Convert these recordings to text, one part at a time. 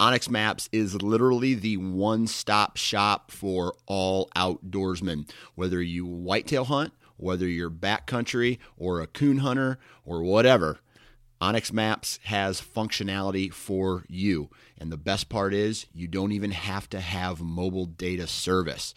onX Maps is literally the one stop shop for all outdoorsmen. Whether you whitetail hunt, whether you're backcountry or a coon hunter or whatever, onX Maps has functionality for you. And the best part is, you don't even have to have mobile data service.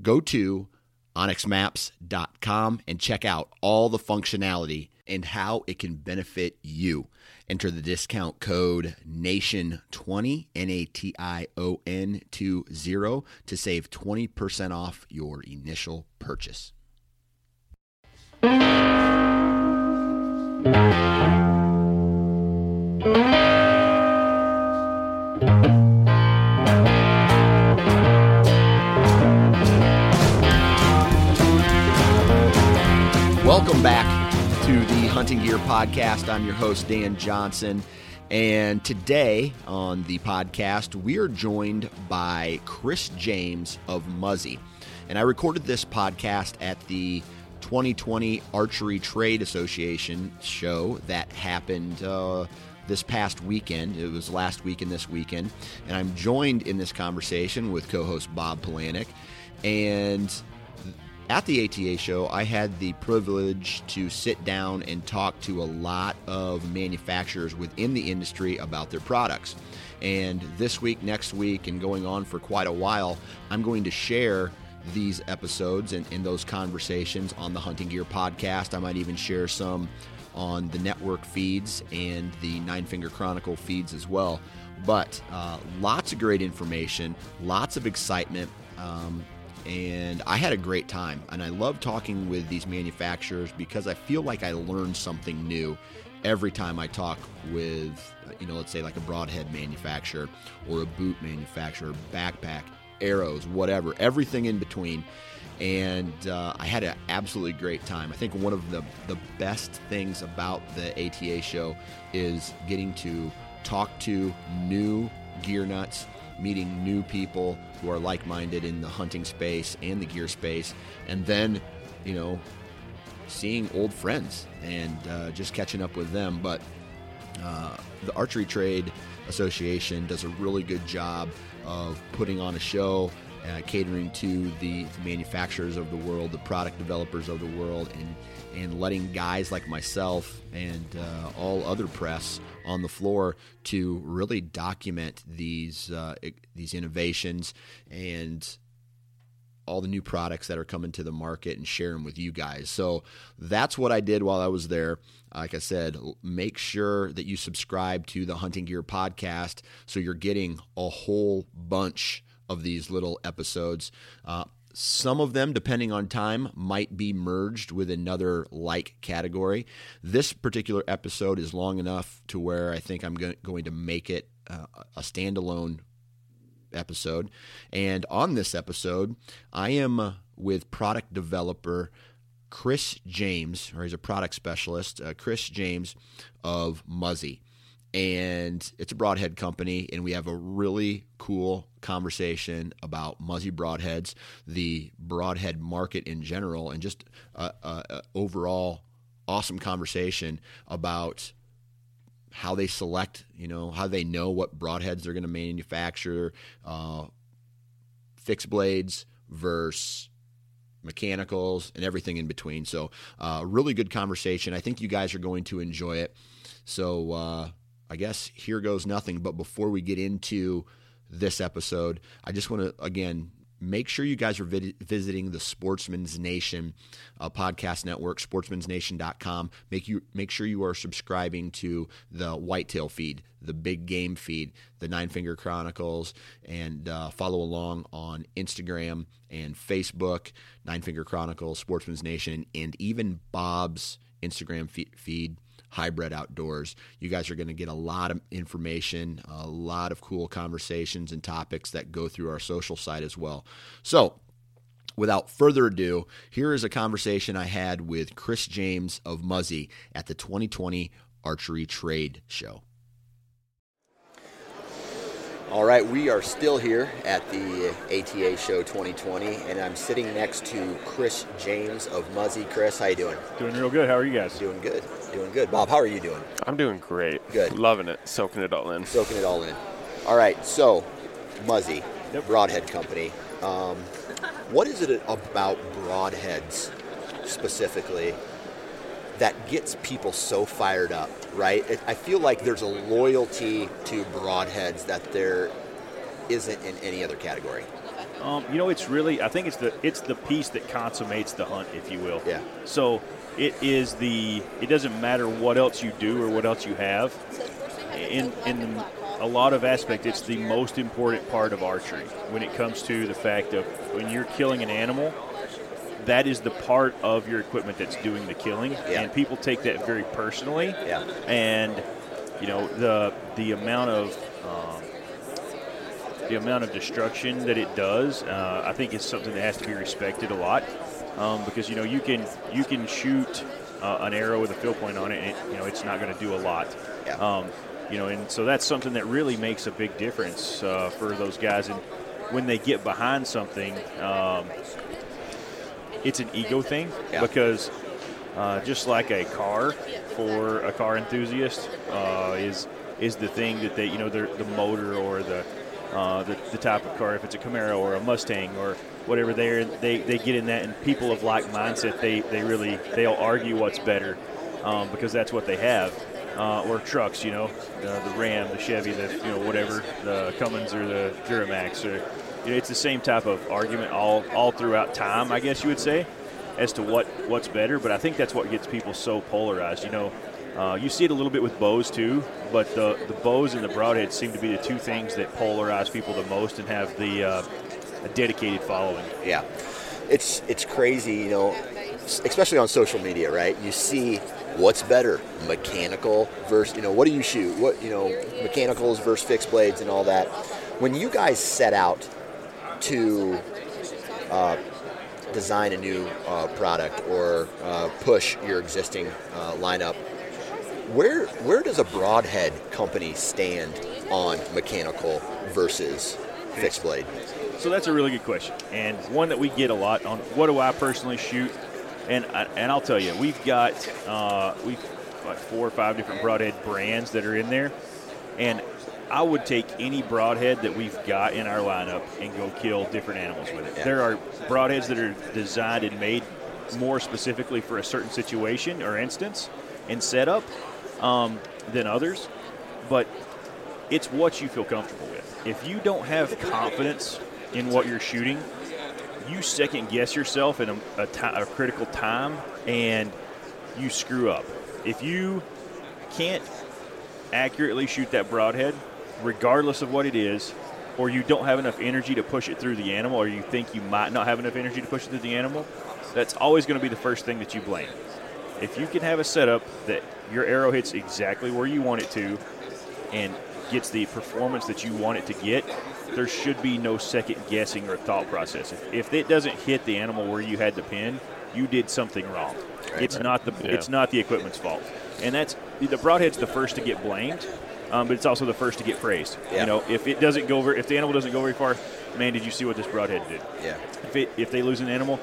Go to onxmaps.com and check out all the functionality and how it can benefit you. Enter the discount code NATION20, N A T I O N 20, to save 20% off your initial purchase. To the Hunting Gear Podcast. I'm your host, Dan Johnson. And today on the podcast, we are joined by Chris James of Muzzy. And I recorded this podcast at the 2020 Archery Trade Association show that happened uh, this past weekend. It was last week and this weekend. And I'm joined in this conversation with co host Bob Polanic. And at the ATA show, I had the privilege to sit down and talk to a lot of manufacturers within the industry about their products. And this week, next week, and going on for quite a while, I'm going to share these episodes and, and those conversations on the Hunting Gear podcast. I might even share some on the network feeds and the Nine Finger Chronicle feeds as well. But uh, lots of great information, lots of excitement. Um, and I had a great time. And I love talking with these manufacturers because I feel like I learn something new every time I talk with, you know, let's say like a broadhead manufacturer or a boot manufacturer, backpack, arrows, whatever, everything in between. And uh, I had an absolutely great time. I think one of the, the best things about the ATA show is getting to talk to new gear nuts meeting new people who are like minded in the hunting space and the gear space, and then, you know, seeing old friends and uh, just catching up with them. But uh, the Archery Trade Association does a really good job of putting on a show. Uh, catering to the, manufacturers of the world, the product developers of the world, and and letting guys like myself and uh, all other press on the floor to really document these uh, these innovations and all the new products that are coming to the market and share them with you guys. So that's what I did while I was there. Like I said, make sure that you subscribe to the Hunting Gear podcast so you're getting a whole bunch of these little episodes. Uh, some of them, depending on time, might be merged with another like category. This particular episode is long enough to where I think I'm going to make it uh, a standalone episode. And on this episode, I am with product developer Chris James, or he's a product specialist, uh, Chris James of Muzzy and it's a broadhead company and we have a really cool conversation about muzzy broadheads the broadhead market in general and just a, a, a overall awesome conversation about how they select you know how they know what broadheads they're going to manufacture uh, fixed blades versus mechanicals and everything in between. So uh, really good conversation. I think you guys are going to enjoy it. So uh, I guess here goes nothing. But before we get into this episode, I just want to again make sure you guys are vid- visiting the Sportsman's Nation uh, podcast network, sportsmansnation.com. Make you make sure you are subscribing to the Whitetail feed, the Big Game feed, the Nine Finger Chronicles, and uh, follow along on Instagram and Facebook, Nine Finger Chronicles, Sportsman's Nation, and even Bob's Instagram feed Hybrid Outdoors. You guys are going to get a lot of information, a lot of cool conversations and topics that go through our social site as well. So, without further ado, here is a conversation I had with Chris James of Muzzy at the 2020 Archery Trade Show. All right, we are still here at the ATA Show 2020, and I'm sitting next to Chris James of Muzzy. Chris, how you doing? Doing real good. How are you guys? Doing good. Doing good. Bob, how are you doing? I'm doing great. Good. Loving it. Soaking it all in. Soaking it all in. All right, so Muzzy, yep. Broadhead Company. Um, what is it about broadheads specifically that gets people so fired up, right? I feel like there's a loyalty to broadheads that there isn't in any other category. Um, you know, it's really I think it's the it's the piece that consummates the hunt, if you will. Yeah. So it is the it doesn't matter what else you do or what else you have. In in a lot of aspects, it's the most important part of archery when it comes to the fact of when you're killing an animal that is the part of your equipment that's doing the killing, yeah. and people take that very personally. Yeah. And you know the the amount of um, the amount of destruction that it does, uh, I think is something that has to be respected a lot. Um, because you know you can you can shoot uh, an arrow with a field point on it, and it, you know it's not going to do a lot. Yeah. Um, you know, and so that's something that really makes a big difference uh, for those guys. And when they get behind something, um, it's an ego thing yeah. because uh, just like a car for a car enthusiast uh, is is the thing that they you know the motor or the, uh, the the type of car if it's a Camaro or a Mustang or whatever they they they get in that and people of like mindset they they really they'll argue what's better um, because that's what they have. Uh, or trucks, you know, the, the Ram, the Chevy, the you know whatever, the Cummins or the Duramax or you know, it's the same type of argument all all throughout time, I guess you would say, as to what what's better. But I think that's what gets people so polarized. You know, uh, you see it a little bit with bows too, but the the bows and the broadheads seem to be the two things that polarize people the most and have the uh, a dedicated following. Yeah, it's it's crazy, you know, especially on social media, right? You see what's better, mechanical versus you know what do you shoot? What you know, mechanicals versus fixed blades and all that. When you guys set out to uh, design a new uh, product or uh, push your existing uh, lineup, where where does a broadhead company stand on mechanical versus fixed blade? So that's a really good question, and one that we get a lot on. What do I personally shoot? And I, and I'll tell you, we've got uh, we've like four or five different broadhead brands that are in there, and I would take any broadhead that we've got in our lineup and go kill different animals with it. Yeah. There are broadheads that are designed and made more specifically for a certain situation or instance and setup um, than others, but it's what you feel comfortable with. If you don't have confidence in what you're shooting, you second guess yourself in a, a, t- a critical time and you screw up. If you can't accurately shoot that broadhead, regardless of what it is, or you don't have enough energy to push it through the animal, or you think you might not have enough energy to push it through the animal, that's always going to be the first thing that you blame. If you can have a setup that your arrow hits exactly where you want it to and gets the performance that you want it to get, there should be no second guessing or thought process. If, if it doesn't hit the animal where you had the pin, you did something wrong. Right, it's right. not the yeah. it's not the equipment's fault, and that's the broadhead's the first to get blamed um, but it's also the first to get praised. Yeah. You know, if it doesn't go over, if the animal doesn't go very far, man, did you see what this broadhead did? Yeah. If it, if they lose an animal,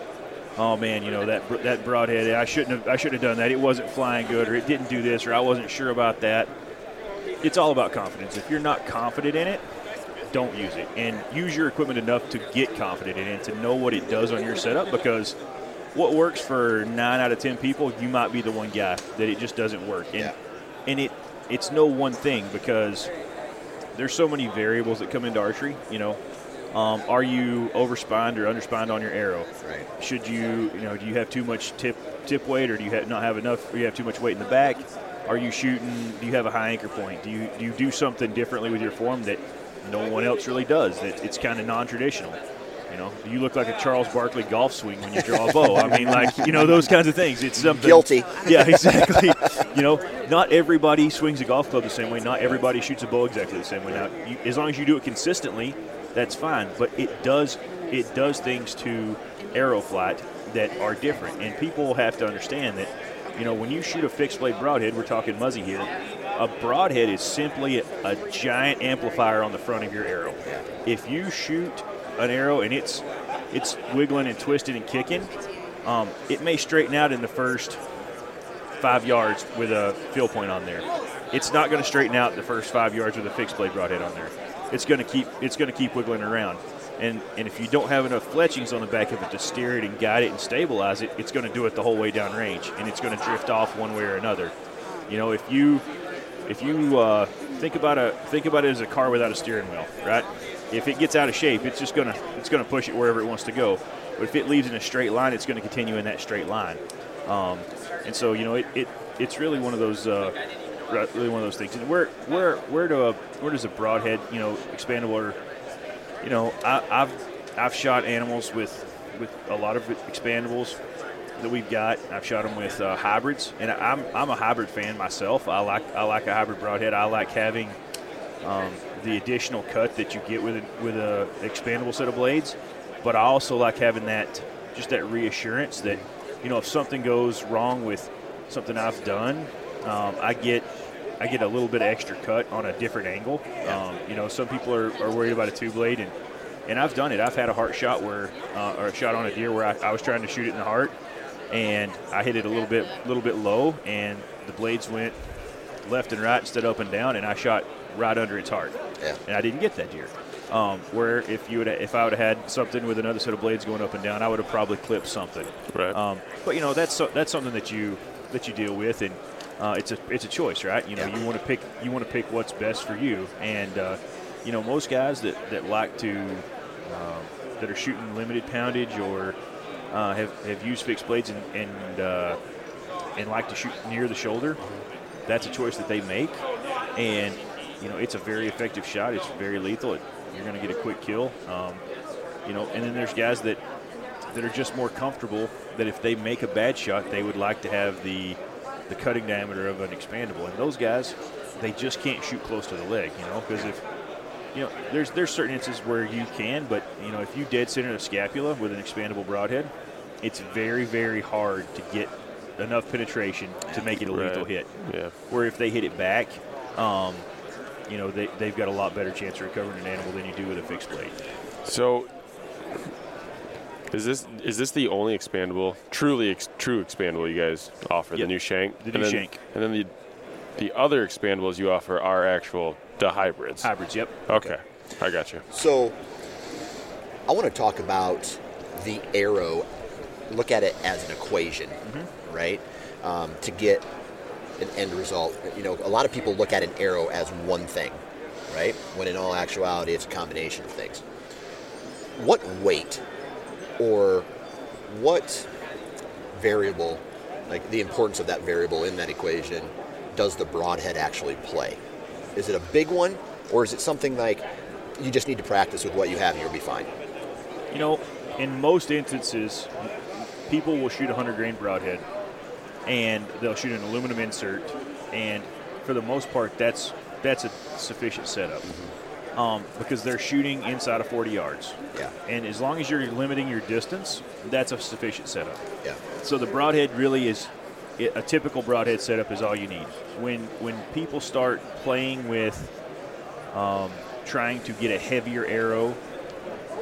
oh man, you know that that broadhead, I shouldn't have I shouldn't have done that. It wasn't flying good, or it didn't do this, or I wasn't sure about that. It's all about confidence. If you're not confident in it, don't use it, and use your equipment enough to get confident in it, to know what it does on your setup, because what works for nine out of ten people, you might be the one guy that it just doesn't work. And, yeah. and it it's no one thing because there's so many variables that come into archery. You know, Um, are you overspined or underspined on your arrow? Right. Should you, you know, do you have too much tip tip weight, or do you have, not have enough? Or you have too much weight in the back? Are you shooting? Do you have a high anchor point? Do you do you do something differently with your form that no one else really does? That it's kind of non-traditional. You know, you look like a Charles Barkley golf swing when you draw a bow? I mean, like you know those kinds of things. It's something Guilty. Yeah, exactly. you know, not everybody swings a golf club the same way. Not everybody shoots a bow exactly the same way. Now, you, as long as you do it consistently, that's fine. But it does it does things to arrow flight that are different, and people have to understand that. You know, when you shoot a fixed blade broadhead, we're talking Muzzy here. A broadhead is simply a, a giant amplifier on the front of your arrow. If you shoot an arrow and it's it's wiggling and twisting and kicking, um, it may straighten out in the first five yards with a field point on there. It's not going to straighten out the first five yards with a fixed blade broadhead on there. It's going to keep it's going to keep wiggling around. And, and if you don't have enough fletchings on the back of it to steer it and guide it and stabilize it, it's going to do it the whole way down range, and it's going to drift off one way or another. You know, if you if you uh, think about a think about it as a car without a steering wheel, right? If it gets out of shape, it's just gonna it's gonna push it wherever it wants to go. But if it leaves in a straight line, it's going to continue in that straight line. Um, and so you know it, it it's really one of those uh, really one of those things. And where where where do a where does a broadhead you know expandable you know I, I've I've shot animals with with a lot of expandables that we've got. I've shot them with uh, hybrids, and I'm, I'm a hybrid fan myself. I like I like a hybrid broadhead. I like having um, the additional cut that you get with a, with a expandable set of blades, but I also like having that just that reassurance that you know if something goes wrong with something I've done, um, I get I get a little bit of extra cut on a different angle. Um, you know, some people are, are worried about a two blade and. And I've done it. I've had a heart shot where, uh, or a shot on a deer where I, I was trying to shoot it in the heart, and I hit it a little bit, little bit low, and the blades went left and right instead of up and down, and I shot right under its heart, Yeah. and I didn't get that deer. Um, where if you would, if I would have had something with another set of blades going up and down, I would have probably clipped something. Right. Um, but you know that's so, that's something that you that you deal with, and uh, it's a it's a choice, right? You know, Yeah. you want to pick you want to pick what's best for you, and uh, you know most guys that that like to um, that are shooting limited poundage or uh, have have used fixed blades and and, uh, and like to shoot near the shoulder, that's a choice that they make, and you know it's a very effective shot. It's very lethal. It, you're going to get a quick kill. Um, you know, and then there's guys that that are just more comfortable that if they make a bad shot, they would like to have the the cutting diameter of an expandable. And those guys, they just can't shoot close to the leg, you know, because if you know, there's there's certain instances where you can, but you know, if you dead center the scapula with an expandable broadhead, it's very very hard to get enough penetration to make it a lethal hit. Yeah. Where if they hit it back, um, you know, they, they've got a lot better chance of recovering an animal than you do with a fixed blade. So, is this is this the only expandable, truly ex, true expandable you guys offer? Yep. The new shank. The and new then, shank. And then the the other expandables you offer are actual the hybrids. Hybrids, yep. Okay, I got you. So, I want to talk about the arrow. Look at it as an equation, right? Um, to get an end result. You know, a lot of people look at an arrow as one thing, right? When in all actuality, it's a combination of things. What weight or what variable, like the importance of that variable in that equation, does the broadhead actually play? Is it a big one, or is it something like you just need to practice with what you have and you'll be fine? You know, in most instances, people will shoot a 100 grain broadhead and they'll shoot an aluminum insert, and for the most part, that's that's a sufficient setup mm-hmm. Um, because they're shooting inside of 40 yards. Yeah, And as long as you're limiting your distance, that's a sufficient setup. yeah, So the broadhead really is a typical broadhead setup is all you need. When when people start playing with um, trying to get a heavier arrow,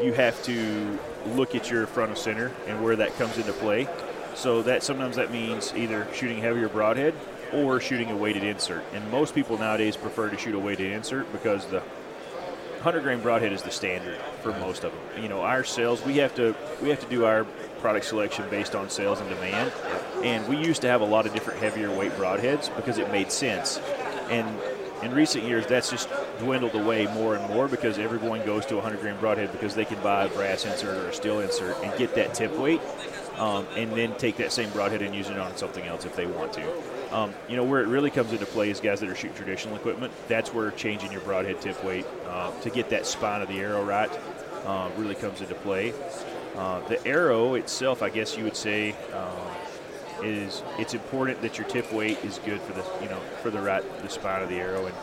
you have to look at your front of center and where that comes into play. So that sometimes that means either shooting heavier broadhead or shooting a weighted insert. And most people nowadays prefer to shoot a weighted insert because the 100 grain broadhead is the standard for most of them. You know, our sales we have to we have to do our product selection based on sales and demand. And we used to have a lot of different heavier weight broadheads because it made sense. And in recent years, that's just dwindled away more and more because everyone goes to a 100 grain broadhead because they can buy a brass insert or a steel insert and get that tip weight, um, and then take that same broadhead and use it on something else if they want to. Um, you know where it really comes into play is guys that are shooting traditional equipment. That's where changing your broadhead tip weight uh, to get that spine of the arrow right uh, really comes into play. Uh, the arrow itself, I guess you would say, um, is it's important that your tip weight is good for the you know for the right the spine of the arrow and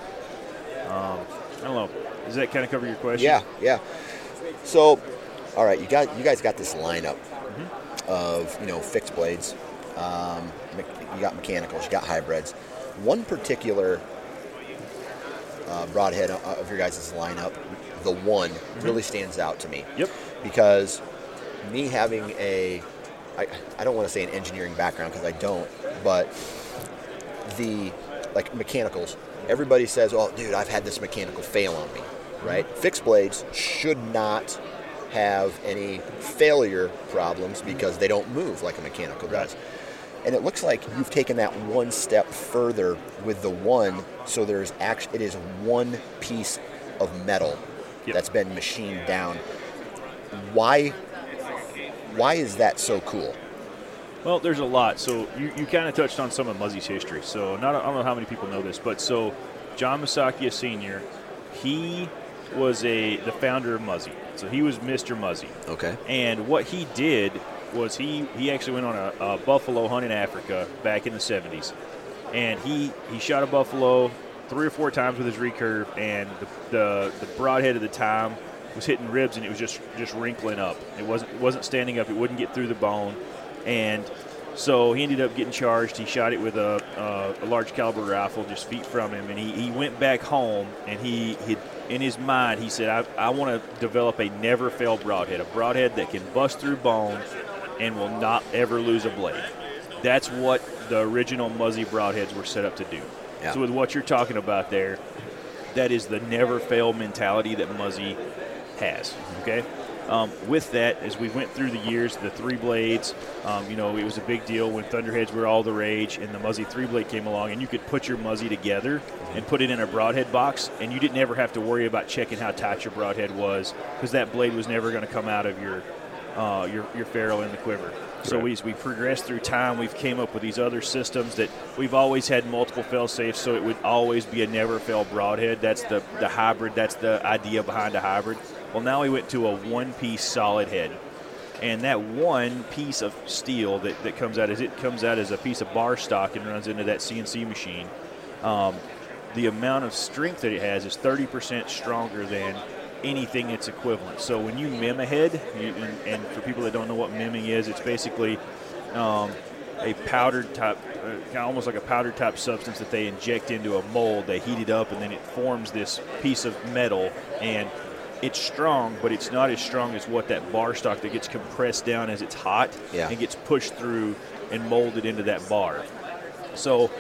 um, I don't know. Does that kind of cover your question? Yeah, yeah. So, all right, you got you guys got this lineup of you know fixed blades. Um, you got mechanicals, you got hybrids. One particular uh, broadhead of your guys' lineup, the one, really stands out to me Yep. because me having a, I, I don't want to say an engineering background because I don't, but the like mechanicals, everybody says, "Oh, dude, I've had this mechanical fail on me." Right? Fixed blades should not have any failure problems because they don't move like a mechanical does. And it looks like you've taken that one step further with the one, so there's actually it is one piece of metal Yep. that's been machined down. Why? Why is that so cool? Well, there's a lot. So you, you kind of touched on some of Muzzy's history. So not I don't know how many people know this, but so John Musacchia Sr. He was a the founder of Muzzy. So he was Mr. Muzzy. Okay. And what he did was he, he actually went on a, a buffalo hunt in Africa back in the 70s. And he, he shot a buffalo three or four times with his recurve, and the, the, the broadhead at the time was hitting ribs, and it was just, just wrinkling up. It wasn't, it wasn't standing up. It wouldn't get through the bone. And so he ended up getting charged. He shot it with a, a, a large caliber rifle just feet from him, and he, he went back home and he, he in his mind he said, I, I want to develop a never fail broadhead, a broadhead that can bust through bone and will not ever lose a blade. That's what the original Muzzy broadheads were set up to do. Yeah. So with what you're talking about there, that is the never fail mentality that Muzzy has. Okay. Um, with that, as we went through the years, the three blades, um, you know, it was a big deal when Thunderheads were all the rage, and the Muzzy three blade came along, and you could put your Muzzy together and put it in a broadhead box, and you didn't ever have to worry about checking how tight your broadhead was, because that blade was never going to come out of your uh, your your ferrule in the quiver. So we, as we progressed through time, we've came up with these other systems that we've always had multiple fail safes, so it would always be a never fail broadhead. That's the, the hybrid. That's the idea behind a hybrid. Well, now we went to a one piece solid head, and that one piece of steel that, that comes out as it comes out as a piece of bar stock and runs into that CNC machine. Um, the amount of strength that it has is 30% stronger than anything that's equivalent. So when you mim a head, you, and, and for people that don't know what mimming is, it's basically um, a powdered type, uh, almost like a powdered type substance that they inject into a mold. They heat it up, and then it forms this piece of metal, and it's strong, but it's not as strong as what that bar stock that gets compressed down as it's hot Yeah. and gets pushed through and molded into that bar. So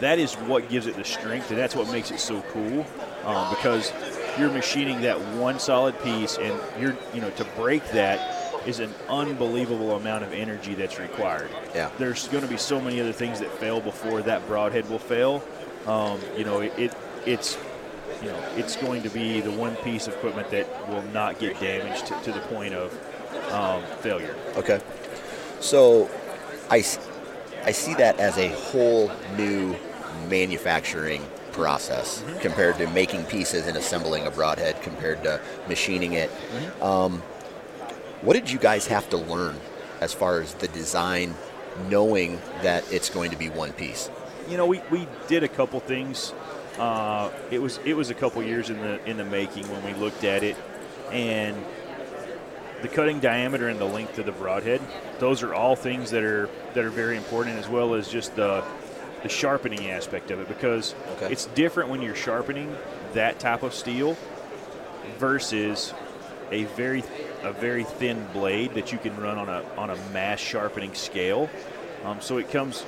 that is what gives it the strength, and that's what makes it so cool. Um, because you're machining that one solid piece, and you're you know to break that is an unbelievable amount of energy that's required. Yeah. There's going to be so many other things that fail before that broadhead will fail. Um, you know, it, it it's you know it's going to be the one piece of equipment that will not get damaged to, to the point of um, failure. Okay. So I I see that as a whole new manufacturing process compared to making pieces and assembling a broadhead compared to machining it. Um, what did you guys have to learn as far as the design, knowing that it's going to be one piece? you know, we, we did a couple things. Uh, it was it was a couple years in the in the making when we looked at it, and the cutting diameter and the length of the broadhead. Those are all things that are that are very important, as well as just the the sharpening aspect of it, because Okay. it's different when you're sharpening that type of steel versus a very a very thin blade that you can run on a on a mass sharpening scale. Um, so it comes,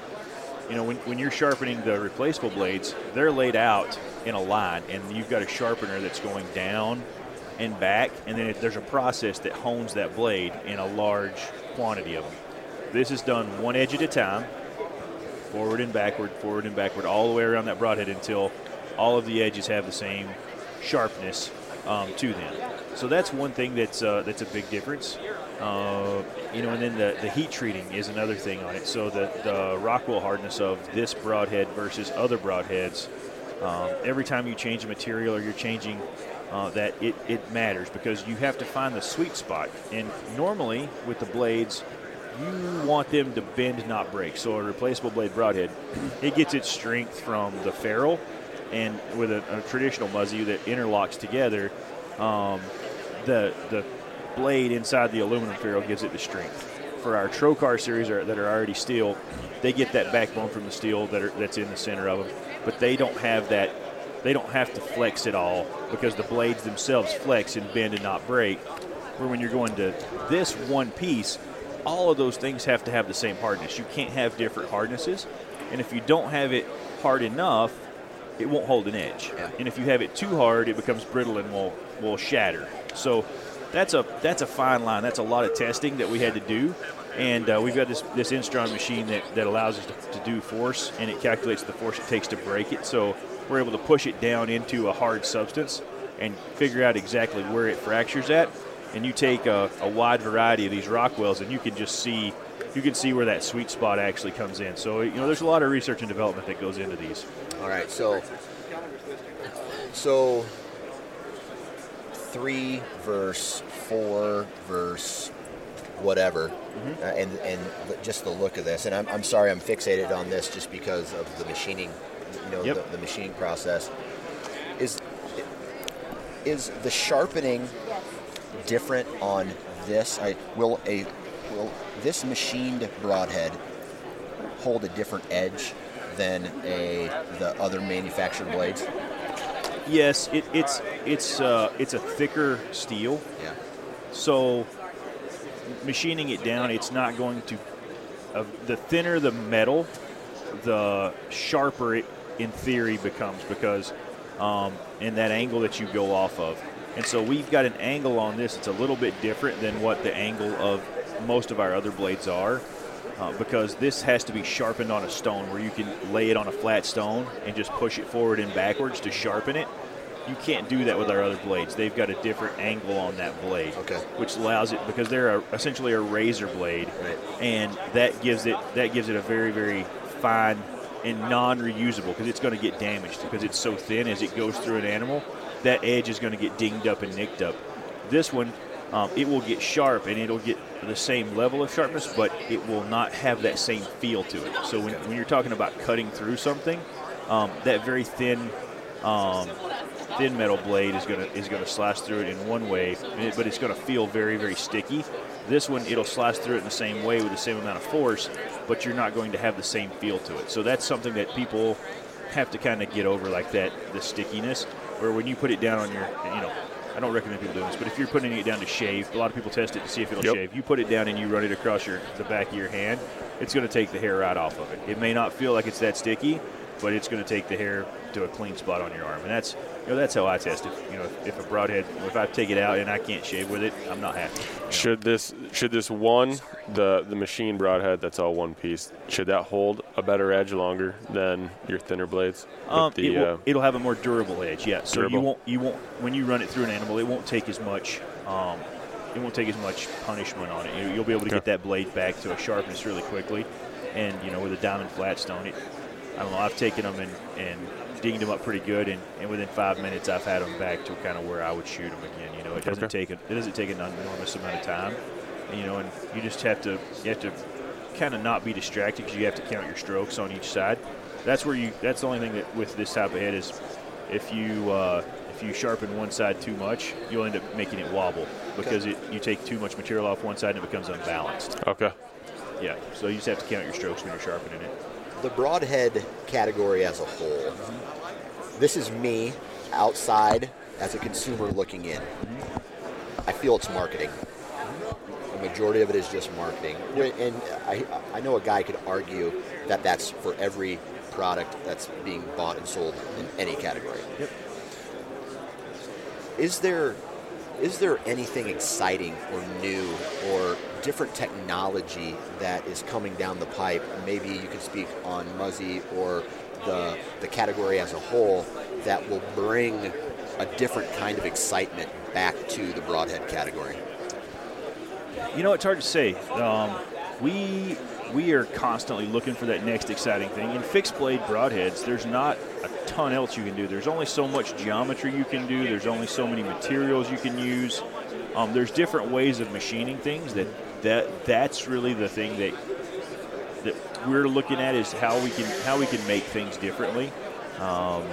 you know, when, when you're sharpening the replaceable blades, they're laid out in a line, and you've got a sharpener that's going down and back, and then it, there's a process that hones that blade in a large quantity of them. This is done one edge at a time, forward and backward, forward and backward, all the way around that broadhead until all of the edges have the same sharpness um, to them. So that's one thing that's uh, that's a big difference. Uh, you know, and then the, the heat treating is another thing on it. So the, the Rockwell hardness of this broadhead versus other broadheads, um, every time you change a material or you're changing uh, that, it, it matters because you have to find the sweet spot. And normally with the blades, you want them to bend, not break. So a replaceable blade broadhead, it gets its strength from the ferrule, and with a, a traditional Muzzy that interlocks together, um, the the blade inside the aluminum ferrule gives it the strength. For our Trocar series are, that are already steel, they get that backbone from the steel that are, that's in the center of them, but they don't have that. They don't have to flex at all because the blades themselves flex and bend and not break. Where when you're going to this one piece, all of those things have to have the same hardness. You can't have different hardnesses, and if you don't have it hard enough, it won't hold an edge. Yeah. And if you have it too hard, it becomes brittle and will will shatter. So that's a that's a fine line. That's a lot of testing that we had to do, and uh, we've got this this Instron machine that, that allows us to, to do force, and it calculates the force it takes to break it. So we're able to push it down into a hard substance and figure out exactly where it fractures at. And you take a, a wide variety of these Rockwells, and you can just see you can see where that sweet spot actually comes in. So you know, there's a lot of research and development that goes into these. All right, so so three verse four verse whatever, uh, and and just the look of this. And I'm, I'm sorry, I'm fixated on this just because of the machining, you know, Yep. the, the machining process. Is is the sharpening different on this? I will a will this machined broadhead hold a different edge than a the other manufactured blades? Yes, it, it's it's uh, it's a thicker steel. Yeah. So machining it down, it's not going to. Uh, the thinner the metal, the sharper it, in theory, becomes because um, in that angle that you go off of. And so we've got an angle on this. It's a little bit different than what the angle of most of our other blades are. Uh, because this has to be sharpened on a stone where you can lay it on a flat stone and just push it forward and backwards to sharpen it. You can't do that with our other blades. They've got a different angle on that blade, Okay. which allows it because they're a, essentially a razor blade, Right. and that gives it that gives it a very very fine and non-reusable because it's going to get damaged because it's so thin as it goes through an animal. That edge is going to get dinged up and nicked up. This one, um, it will get sharp and it'll get the same level of sharpness, but it will not have that same feel to it. So when, when you're talking about cutting through something, um, that very thin um, thin metal blade is gonna is gonna slash through it in one way, but it's gonna feel very very sticky. This one it'll slash through it in the same way with the same amount of force, but you're not going to have the same feel to it. So that's something that people have to kind of get over, like that the stickiness. Where when you put it down on your, you know, I don't recommend people doing this, but if you're putting it down to shave, a lot of people test it to see if it'll Yep. shave. You put it down and you run it across your the back of your hand, it's going to take the hair right off of it. It may not feel like it's that sticky, but it's going to take the hair to a clean spot on your arm, and that's you know that's how I test it. You know, if, if a broadhead, if I take it out and I can't shave with it, I'm not happy. you know. Should this should this one the the machine broadhead that's all one piece should that hold a better edge longer than your thinner blades? Um, the, it will, uh, it'll have a more durable edge, yeah. So you won't you won't when you run it through an animal, it won't take as much. Um, it won't take as much punishment on it. You, you'll be able to get that blade back to a sharpness really quickly, and you know with a diamond flat stone, it. I don't know. I've taken them and, and dinged them up pretty good, and, and within five minutes, I've had them back to kind of where I would shoot them again. You know, it doesn't Okay. take a, it doesn't take an enormous amount of time, and, you know, and you just have to you have to kind of not be distracted because you have to count your strokes on each side. That's where you. That's the only thing that with this type of head is, if you uh, if you sharpen one side too much, you'll end up making it wobble because it you take too much material off one side and it becomes unbalanced. okay. Yeah. So you just have to count your strokes when you're sharpening it. The broadhead category as a whole. This is me outside as a consumer looking in. I feel it's marketing. The majority of it is just marketing. And I, I know a guy could argue that that's for every product that's being bought and sold in any category. Yep. Is there is there anything exciting or new or different technology that is coming down the pipe? Maybe you could speak on Muzzy or the the category as a whole that will bring a different kind of excitement back to the broadhead category? You know, it's hard to say. Um, we we are constantly looking for that next exciting thing. In fixed blade broadheads, there's not a ton else you can do. There's only so much geometry you can do. There's only so many materials you can use. Um, there's different ways of machining things that that that's really the thing that that we're looking at is how we can how we can make things differently, um,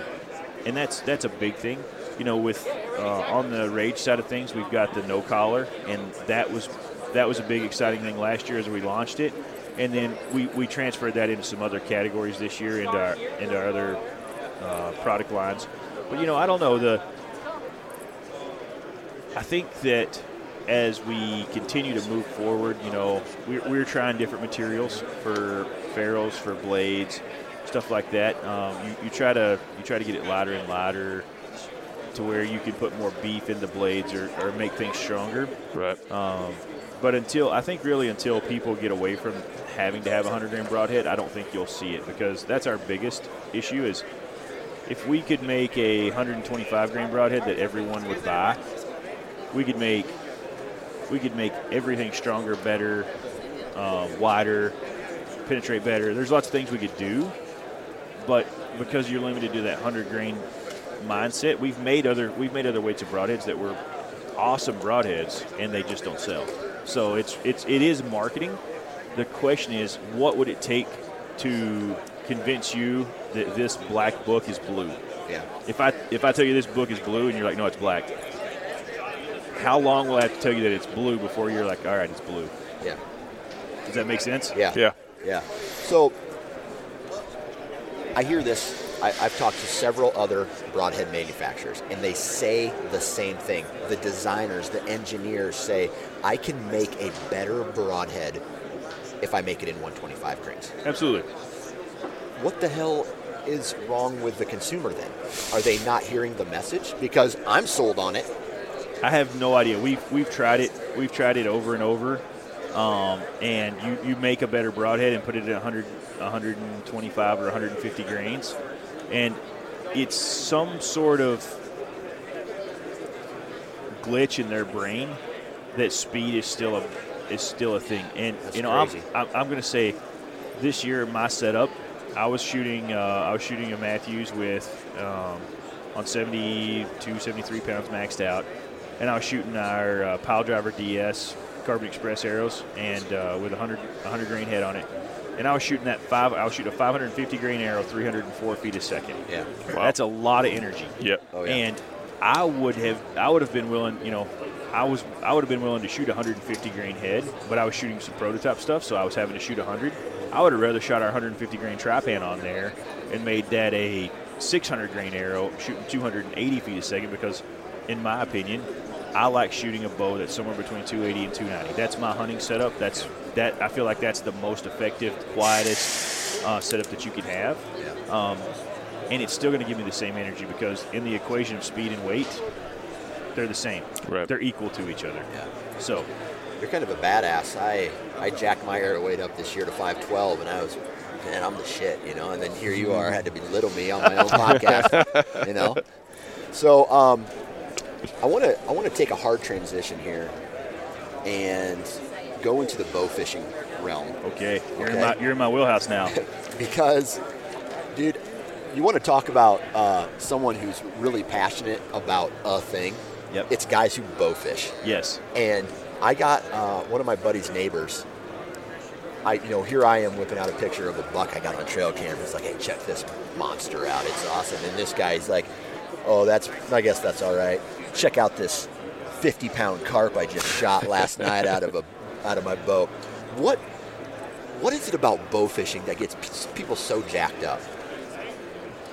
and that's that's a big thing. You know, with uh, on the rage side of things, we've got the no collar, and that was that was a big exciting thing last year as we launched it, and then we, we transferred that into some other categories this year into our into our other uh, product lines. But you know, I don't know the. I think that as we continue to move forward, you know, we're, we're trying different materials for ferrules, for blades, stuff like that. Um, you, you try to you try to get it lighter and lighter to where you can put more beef in the blades or, or make things stronger. Right. Um, but until I think really until people get away from having to have a 100 grain broadhead, I don't think you'll see it because that's our biggest issue is if we could make a 125 grain broadhead that everyone would buy, we could make we could make everything stronger, better, uh, wider, penetrate better. There's lots of things we could do, but because you're limited to that 100 grain mindset, we've made other we've made other weights of broadheads that were awesome broadheads, and they just don't sell. So it's it's it is marketing. The question is, what would it take to convince you that this black book is blue? Yeah. If I if I tell you this book is blue and you're like, no, it's black. How long will I have to tell you that it's blue before you're like, all right, it's blue? Yeah. Does that make sense? Yeah. Yeah. Yeah. So I hear this. I, I've talked to several other broadhead manufacturers, and they say the same thing. The designers, the engineers say, I can make a better broadhead if I make it in 125 grains. Absolutely. What the hell is wrong with the consumer then? Are they not hearing the message? Because I'm sold on it. I have no idea. We've we've tried it. We've tried it over and over. Um, and you, you make a better broadhead and put it at 100, 125 or 150 grains, and it's some sort of glitch in their brain that speed is still a is still a thing. And That's you know, I'm, crazy. I'm, I'm going to say this year my setup, I was shooting uh, I was shooting a Mathews with um, on 72, 73 pounds maxed out, and I was shooting our uh, Pile Driver DS Carbon Express arrows and uh, with a 100 100 grain head on it. And I was shooting that five. I was shooting a 550 grain arrow, 304 feet a second. Yeah. wow. That's a lot of energy. Yep. Oh, yeah. And I would have, I would have been willing, you know, I was, I would have been willing to shoot a 150 grain head, but I was shooting some prototype stuff, so I was having to shoot 100. I would have rather shot our 150 grain trap Trypan on there and made that a 600 grain arrow, shooting 280 feet a second, because, in my opinion, I like shooting a bow that's somewhere between 280 and 290. That's my hunting setup. That's that. I feel like that's the most effective, quietest uh, setup that you can have. Um, and it's still going to give me the same energy because in the equation of speed and weight, they're the same. Right. They're equal to each other. Yeah. So You're kind of a badass. I I jacked my arrow weight up this year to 512, and I was, man, I'm the shit, you know. And then here you are, had to belittle me on my own podcast, you know. So um, I want to I want to take a hard transition here and go into the bow fishing realm okay, you're in my you're in my wheelhouse now. because, dude, you want to talk about uh, someone who's really passionate about a thing. Yep. It's guys who bow fish. yes. And I got uh, one of my buddy's neighbors. I, you know, here I am whipping out a picture of a buck I got on trail camera. It's like, hey, check this monster out. It's awesome. And this guy's like, oh, that's, I guess that's all right. Check out this 50 pound carp I just shot last night out of a, out of my boat. What, what is it about bow fishing that gets people so jacked up?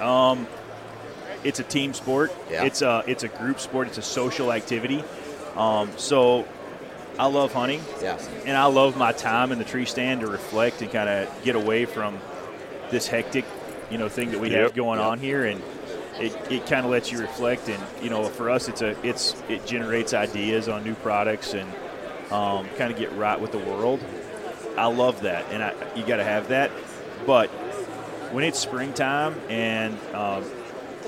Um, it's a team sport. Yeah. It's a it's a group sport. It's a social activity. Um, so I love hunting. Yeah. and I love my time in the tree stand to reflect and kind of get away from this hectic, you know, thing that we Yep, have going yep. on here, and it, it kind of lets you reflect. And you know, for us, it's a it's it generates ideas on new products and um, kind of get right with the world. I love that, and I, you got to have that. But when it's springtime and um,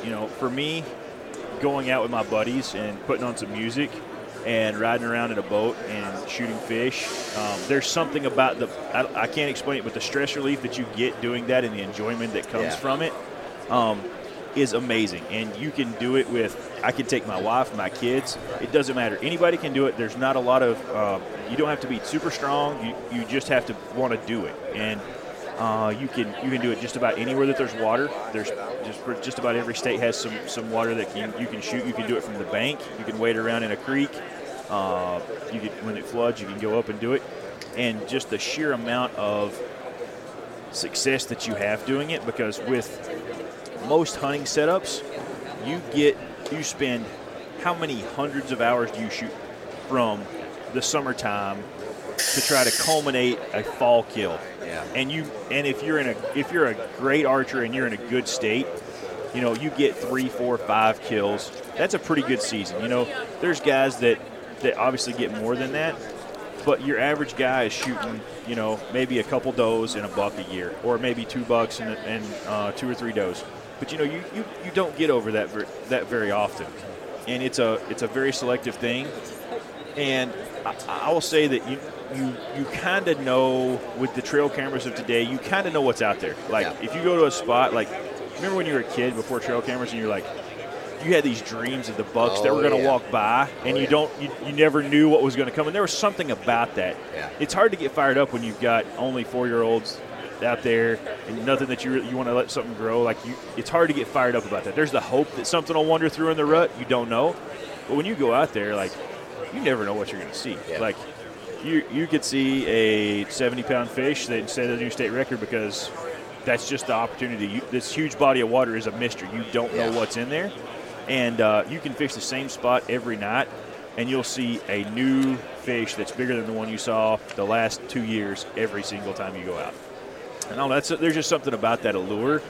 you know, for me, going out with my buddies and putting on some music and riding around in a boat and shooting fish. Um, there's something about the I, I, can't explain it, but the stress relief that you get doing that and the enjoyment that comes yeah. from it um, is amazing. And you can do it with I can take my wife, my kids. It doesn't matter. Anybody can do it. There's not a lot of uh, you don't have to be super strong. You you just have to want to do it and uh, you can you can do it just about anywhere that there's water. There's just just about every state has some some water that you, you can shoot. You can do it from the bank. You can wade around in a creek. Uh, you can when it floods, you can go up and do it. And just the sheer amount of success that you have doing it, because with most hunting setups, you get you spend how many hundreds of hours do you shoot from the summertime to try to culminate a fall kill. Yeah. And you and if you're in a if you're a great archer and you're in a good state, you know, you get three, four, five kills. That's a pretty good season. You know, there's guys that that obviously get more than that, but your average guy is shooting, you know, maybe a couple does and a buck a year, or maybe two bucks and, and uh, two or three does. But you know, you, you, you don't get over that ver- that very often, and it's a it's a very selective thing. And I, I will say that you you you kind of know with the trail cameras of today, you kind of know what's out there. Like Yeah. if you go to a spot, like remember when you were a kid before trail cameras, and you're like, you had these dreams of the bucks that Oh, were going to yeah. walk by, and Oh, you yeah. don't, you, you never knew what was going to come. And there was something about that. Yeah. It's hard to get fired up when you've got only four year olds out there and nothing that you really, you want to let something grow. Like you, it's hard to get fired up about that. There's the hope that something will wander through in the rut. You don't know, but when you go out there, like you never know what you're going to see. Yeah. Like you you could see a 70 pound fish that set a new state record because that's just the opportunity. You, this huge body of water is a mystery. You don't know Yeah. what's in there, and uh, you can fish the same spot every night, and you'll see a new fish that's bigger than the one you saw the last two years every single time you go out. And all that's there's just something about that allure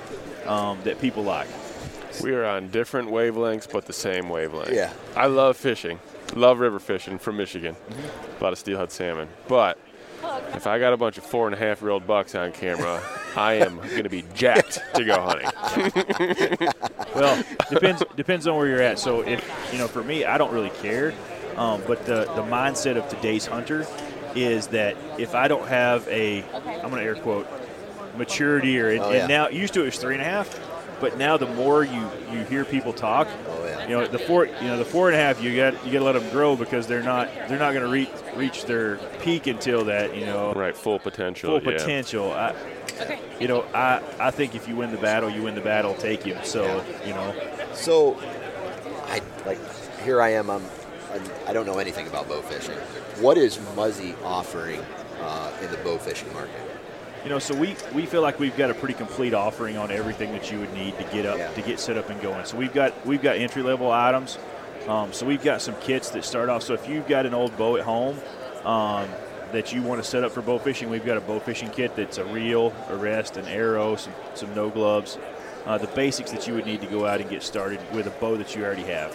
um, that people like. We are on different wavelengths, but the same wavelength. Yeah. I love fishing. Love river fishing from Michigan. A lot of steelhead salmon. But if I got a bunch of four and a half year old bucks on camera, I am going to be jacked to go hunting. Well, depends depends on where you're at. So if you know, for me, I don't really care. Um, but the the mindset of today's hunter is that if I don't have a, I'm going to air quote, maturity or and, Oh, yeah. and now used to it was three and a half, but now the more you you hear people talk, Oh, yeah. you know the four you know the four and a half you got you got to let them grow because they're not they're not going to reach reach their peak until that you know Right, full potential. full yeah. potential. I, you know, I, I think if you win the battle, you win the battle. Take you. So Yeah. you know, So, I like here I am. I'm, I'm I don't know anything about bow fishing. What is Muzzy offering uh, in the bow fishing market? You know, so we, we feel like we've got a pretty complete offering on everything that you would need to get up Yeah. to get set up and going. So we've got we've got entry level items. Um, so we've got some kits that start off. So if you've got an old bow at home um, that you want to set up for bow fishing, we've got a bow fishing kit that's a reel, a rest, an arrow, some, some no gloves, uh, the basics that you would need to go out and get started with a bow that you already have.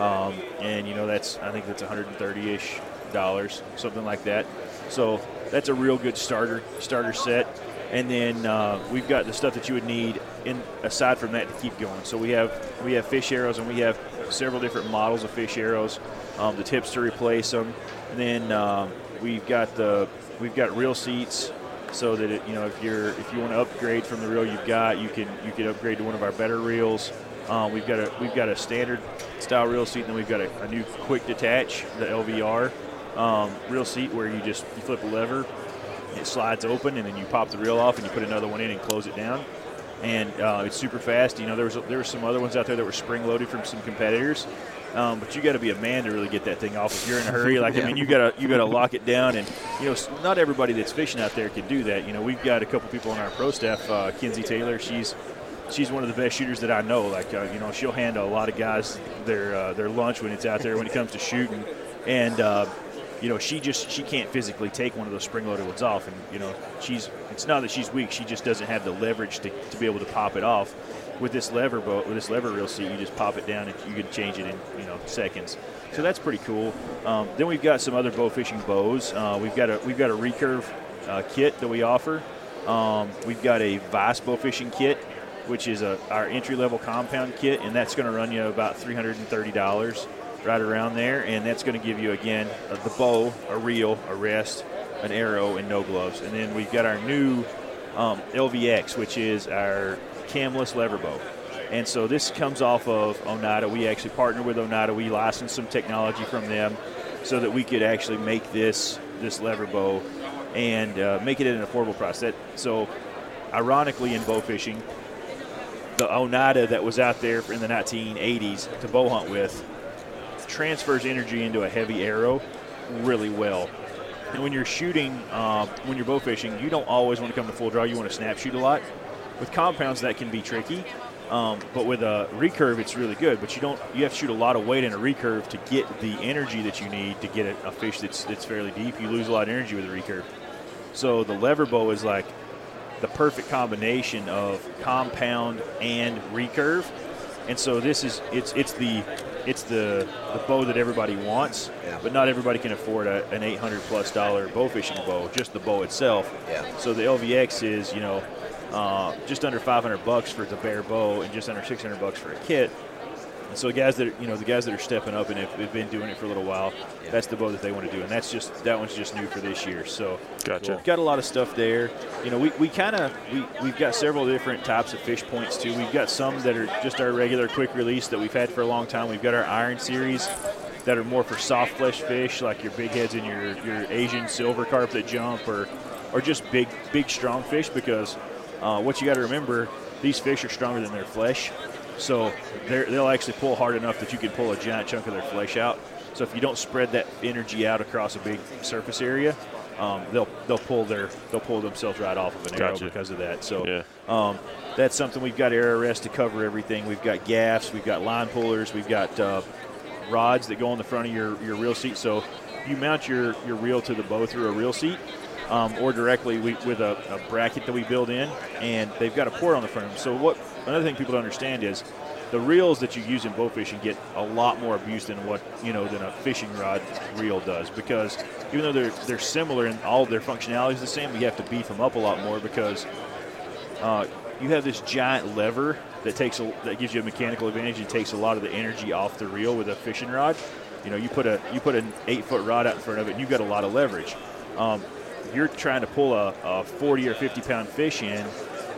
Um, and you know that's I think that's 130ish dollars, something like that. So that's a real good starter starter set. And then uh, we've got the stuff that you would need in aside from that to keep going. So we have we have fish arrows and we have several different models of fish arrows, um, the tips to replace them. And then um, we've got the we've got reel seats so that it, you know if you're if you want to upgrade from the reel you've got, you can you can upgrade to one of our better reels. Um, we've got a we've got a standard style reel seat, and then we've got a, a new quick detach, the LVR um, reel seat, where you just you flip a lever, it slides open, and then you pop the reel off, and you put another one in and close it down. And uh, it's super fast. You know, there was there were some other ones out there that were spring loaded from some competitors, um, but you got to be a man to really get that thing off if you're in a hurry. Like I mean, you gotta you gotta lock it down, and you know, not everybody that's fishing out there can do that. You know, we've got a couple people on our pro staff. Uh, Kinsey Taylor, she's she's one of the best shooters that I know. Like uh, you know, she'll handle a lot of guys their uh, their lunch when it's out there when it comes to shooting, and uh, you know she just she can't physically take one of those spring loaded ones off, and you know she's it's not that she's weak, she just doesn't have the leverage to, to be able to pop it off. With this lever boat, with this lever reel seat, you just pop it down and you can change it in you know seconds. So that's pretty cool. Um, then we've got some other bow fishing bows. Uh, we've got a we've got a recurve uh, kit that we offer. Um, we've got a Vice bow fishing kit which is a, our entry level compound kit, and that's going to run you about $330 right around there. And that's going to give you, again, uh, the bow, a reel, a rest, an arrow, and no gloves. And then we've got our new um, LVX, which is our camless lever bow. And so this comes off of Oneida. We actually partner with Oneida. We licensed some technology from them so that we could actually make this this lever bow and uh, make it at an affordable price. That so, ironically, in bow fishing, the Oneida that was out there in the 1980s to bow hunt with transfers energy into a heavy arrow really well. And when you're shooting, uh, when you're bow fishing, you don't always want to come to full draw. You want to snap shoot a lot. With compounds, that can be tricky. Um, but with a recurve, it's really good. But you don't you have to shoot a lot of weight in a recurve to get the energy that you need to get a, a fish that's that's fairly deep. You lose a lot of energy with a recurve. So the lever bow is like the perfect combination of compound and recurve. And so this is it's it's the it's the the bow that everybody wants, Yeah. but not everybody can afford a, an 800 plus dollar bow fishing bow, just the bow itself. Yeah. So the LVX is you know uh, just under 500 bucks for the bare bow and just under 600 bucks for a kit. And so guys that are, you know the guys that are stepping up and have, have been doing it for a little while, Yeah. that's the boat that they want to do, and that's just that one's just new for this year. So Gotcha. We've got a lot of stuff there. You know, we, we kind of we we've got several different types of fish points too. We've got some that are just our regular quick release that we've had for a long time. We've got our iron series that are more for soft flesh fish, like your big heads and your your Asian silver carp that jump, or or just big big strong fish. Because uh, what you got to remember, these fish are stronger than their flesh, so they'll actually pull hard enough that you can pull a giant chunk of their flesh out. So if you don't spread that energy out across a big surface area, um, they'll they'll pull their they'll pull themselves right off of an arrow because of that. So Yeah. um, that's something we've got arrow rest to cover everything. We've got gaffs, we've got line pullers, we've got uh, rods that go on the front of your, your reel seat. So you mount your, your reel to the bow through a reel seat. Um, or directly we, with a, a bracket that we build in, and they've got a port on the front of them. So what another thing people don't understand is the reels that you use in bow fishing get a lot more abuse than what you know than a fishing rod reel does because even though they're they're similar and all of their functionality is the same, you have to beef them up a lot more because uh, you have this giant lever that takes a, that gives you a mechanical advantage and takes a lot of the energy off the reel with a fishing rod. You know, you put a you put an eight foot rod out in front of it, and you've got a lot of leverage. Um, you're trying to pull a, a 40 or 50 pound fish in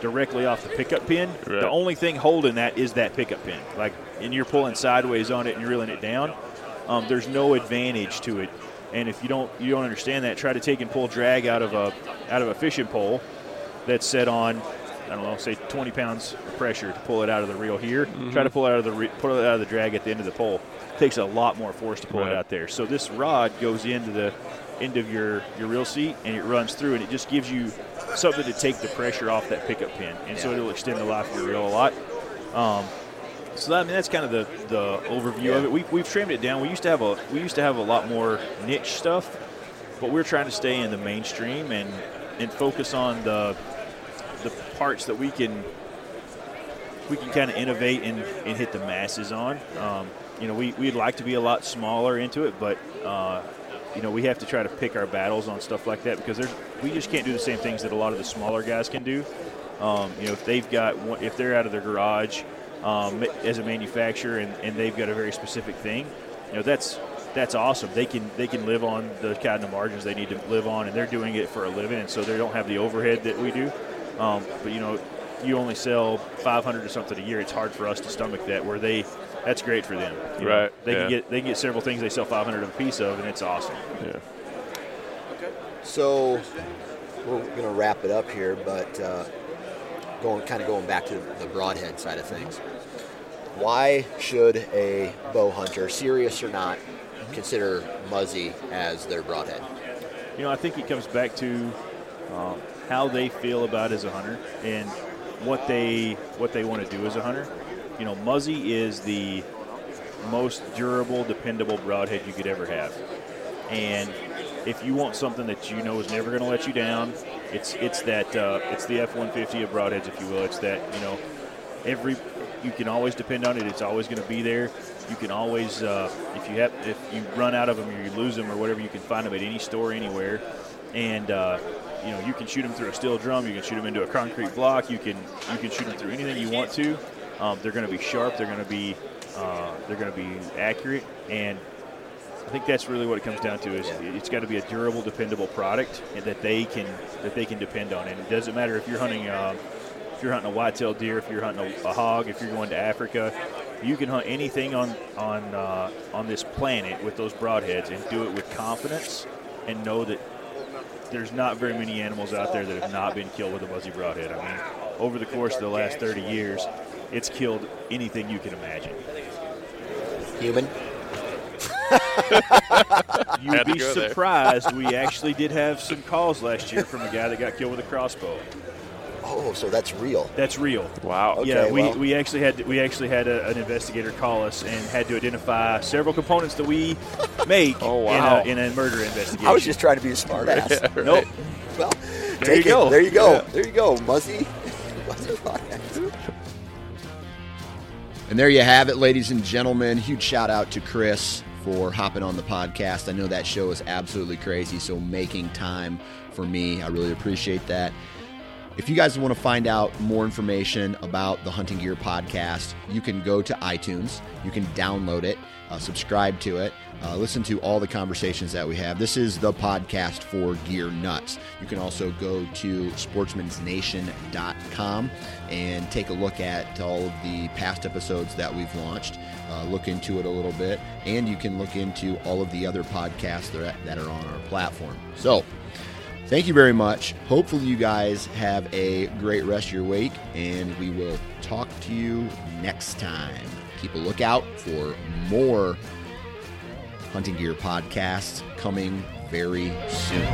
directly off the pickup pin. Right. The only thing holding that is that pickup pin. Like, and you're pulling sideways on it and you're reeling it down. Um, there's no advantage to it. And if you don't you don't understand that, try to take and pull drag out of a out of a fishing pole that's set on I don't know, say 20 pounds of pressure to pull it out of the reel here. Try to pull it out of the re- pull it out of the drag at the end of the pole. takes a lot more force to pull Right. it out there. So this rod goes into the end of your your reel seat and it runs through and it just gives you something to take the pressure off that pickup pin, and so it'll extend the life of your reel a lot. Um, so that, I mean that's kind of the, the overview of it. We, we've trimmed it down. We used to have a we used to have a lot more niche stuff, but we're trying to stay in the mainstream and and focus on the the parts that we can we can kind of innovate and, and hit the masses on. Um, you know, we, we'd like to be a lot smaller into it, but uh, you know, we have to try to pick our battles on stuff like that because we just can't do the same things that a lot of the smaller guys can do. Um, you know, if they've got one, if they're out of their garage um, as a manufacturer and, and they've got a very specific thing, you know, that's that's awesome. They can they can live on the kind of margins they need to live on, and they're doing it for a living, and so they don't have the overhead that we do. Um, but you know, you only sell 500 or something a year. It's hard for us to stomach that. Where they, that's great for them. you know. Right, They yeah. can get they can get several things they sell 500 of a piece of, and it's awesome. Yeah. Okay. So we're going to wrap it up here, but uh, going kind of going back to the broadhead side of things. Why should a bow hunter, serious or not, consider Muzzy as their broadhead? You know, I think it comes back to um, how they feel about as a hunter and what they what they want to do as a hunter. You know, Muzzy is the most durable, dependable broadhead you could ever have. And if you want something that you know is never going to let you down, it's it's that uh, it's the F-150 of broadheads, if you will. It's that you know every you can always depend on it. It's always going to be there. You can always uh, if you have if you run out of them or you lose them or whatever, you can find them at any store anywhere. And uh, you know you can shoot them through a steel drum, you can shoot them into a concrete block, you can you can shoot them through anything you want to. Um, they're going to be sharp. They're going to be uh, they're going to be accurate, and I think that's really what it comes down to. Is it's got to be a durable, dependable product that they can that they can depend on. And it doesn't matter if you're hunting uh, if you're hunting a white-tailed deer, if you're hunting a, a, hog, if you're going to Africa, you can hunt anything on on uh, on this planet with those broadheads and do it with confidence and know that there's not very many animals out there that have not been killed with a Muzzy broadhead. I mean, over the course of the last 30 years, it's killed anything you can imagine. Human. You'd be surprised. we actually did have some calls last year from a guy that got killed with a crossbow. Oh, so that's real. That's real. Wow. Okay, yeah, we, well. we actually had we actually had a, an investigator call us and had to identify several components that we make oh, wow. in, a, in a murder investigation. I was just trying to be a smart ass. yeah, right. Nope. Well, there you it. go. There you go. Yeah. There you go, Muzzy. And there you have it, ladies and gentlemen. Huge shout out to Chris for hopping on the podcast. I know that show is absolutely crazy, so making time for me, I really appreciate that. If you guys want to find out more information about the Hunting Gear podcast, you can go to iTunes. You can download it, uh, subscribe to it, uh, listen to all the conversations that we have. This is the podcast for gear nuts. You can also go to sportsmansnation.com and take a look at all of the past episodes that we've launched. Uh, look into it a little bit, and you can look into all of the other podcasts that that are on our platform. So, Thank you very much. Hopefully, you guys have a great rest of your week, and we will talk to you next time. Keep a lookout for more Hunting Gear podcast coming very soon.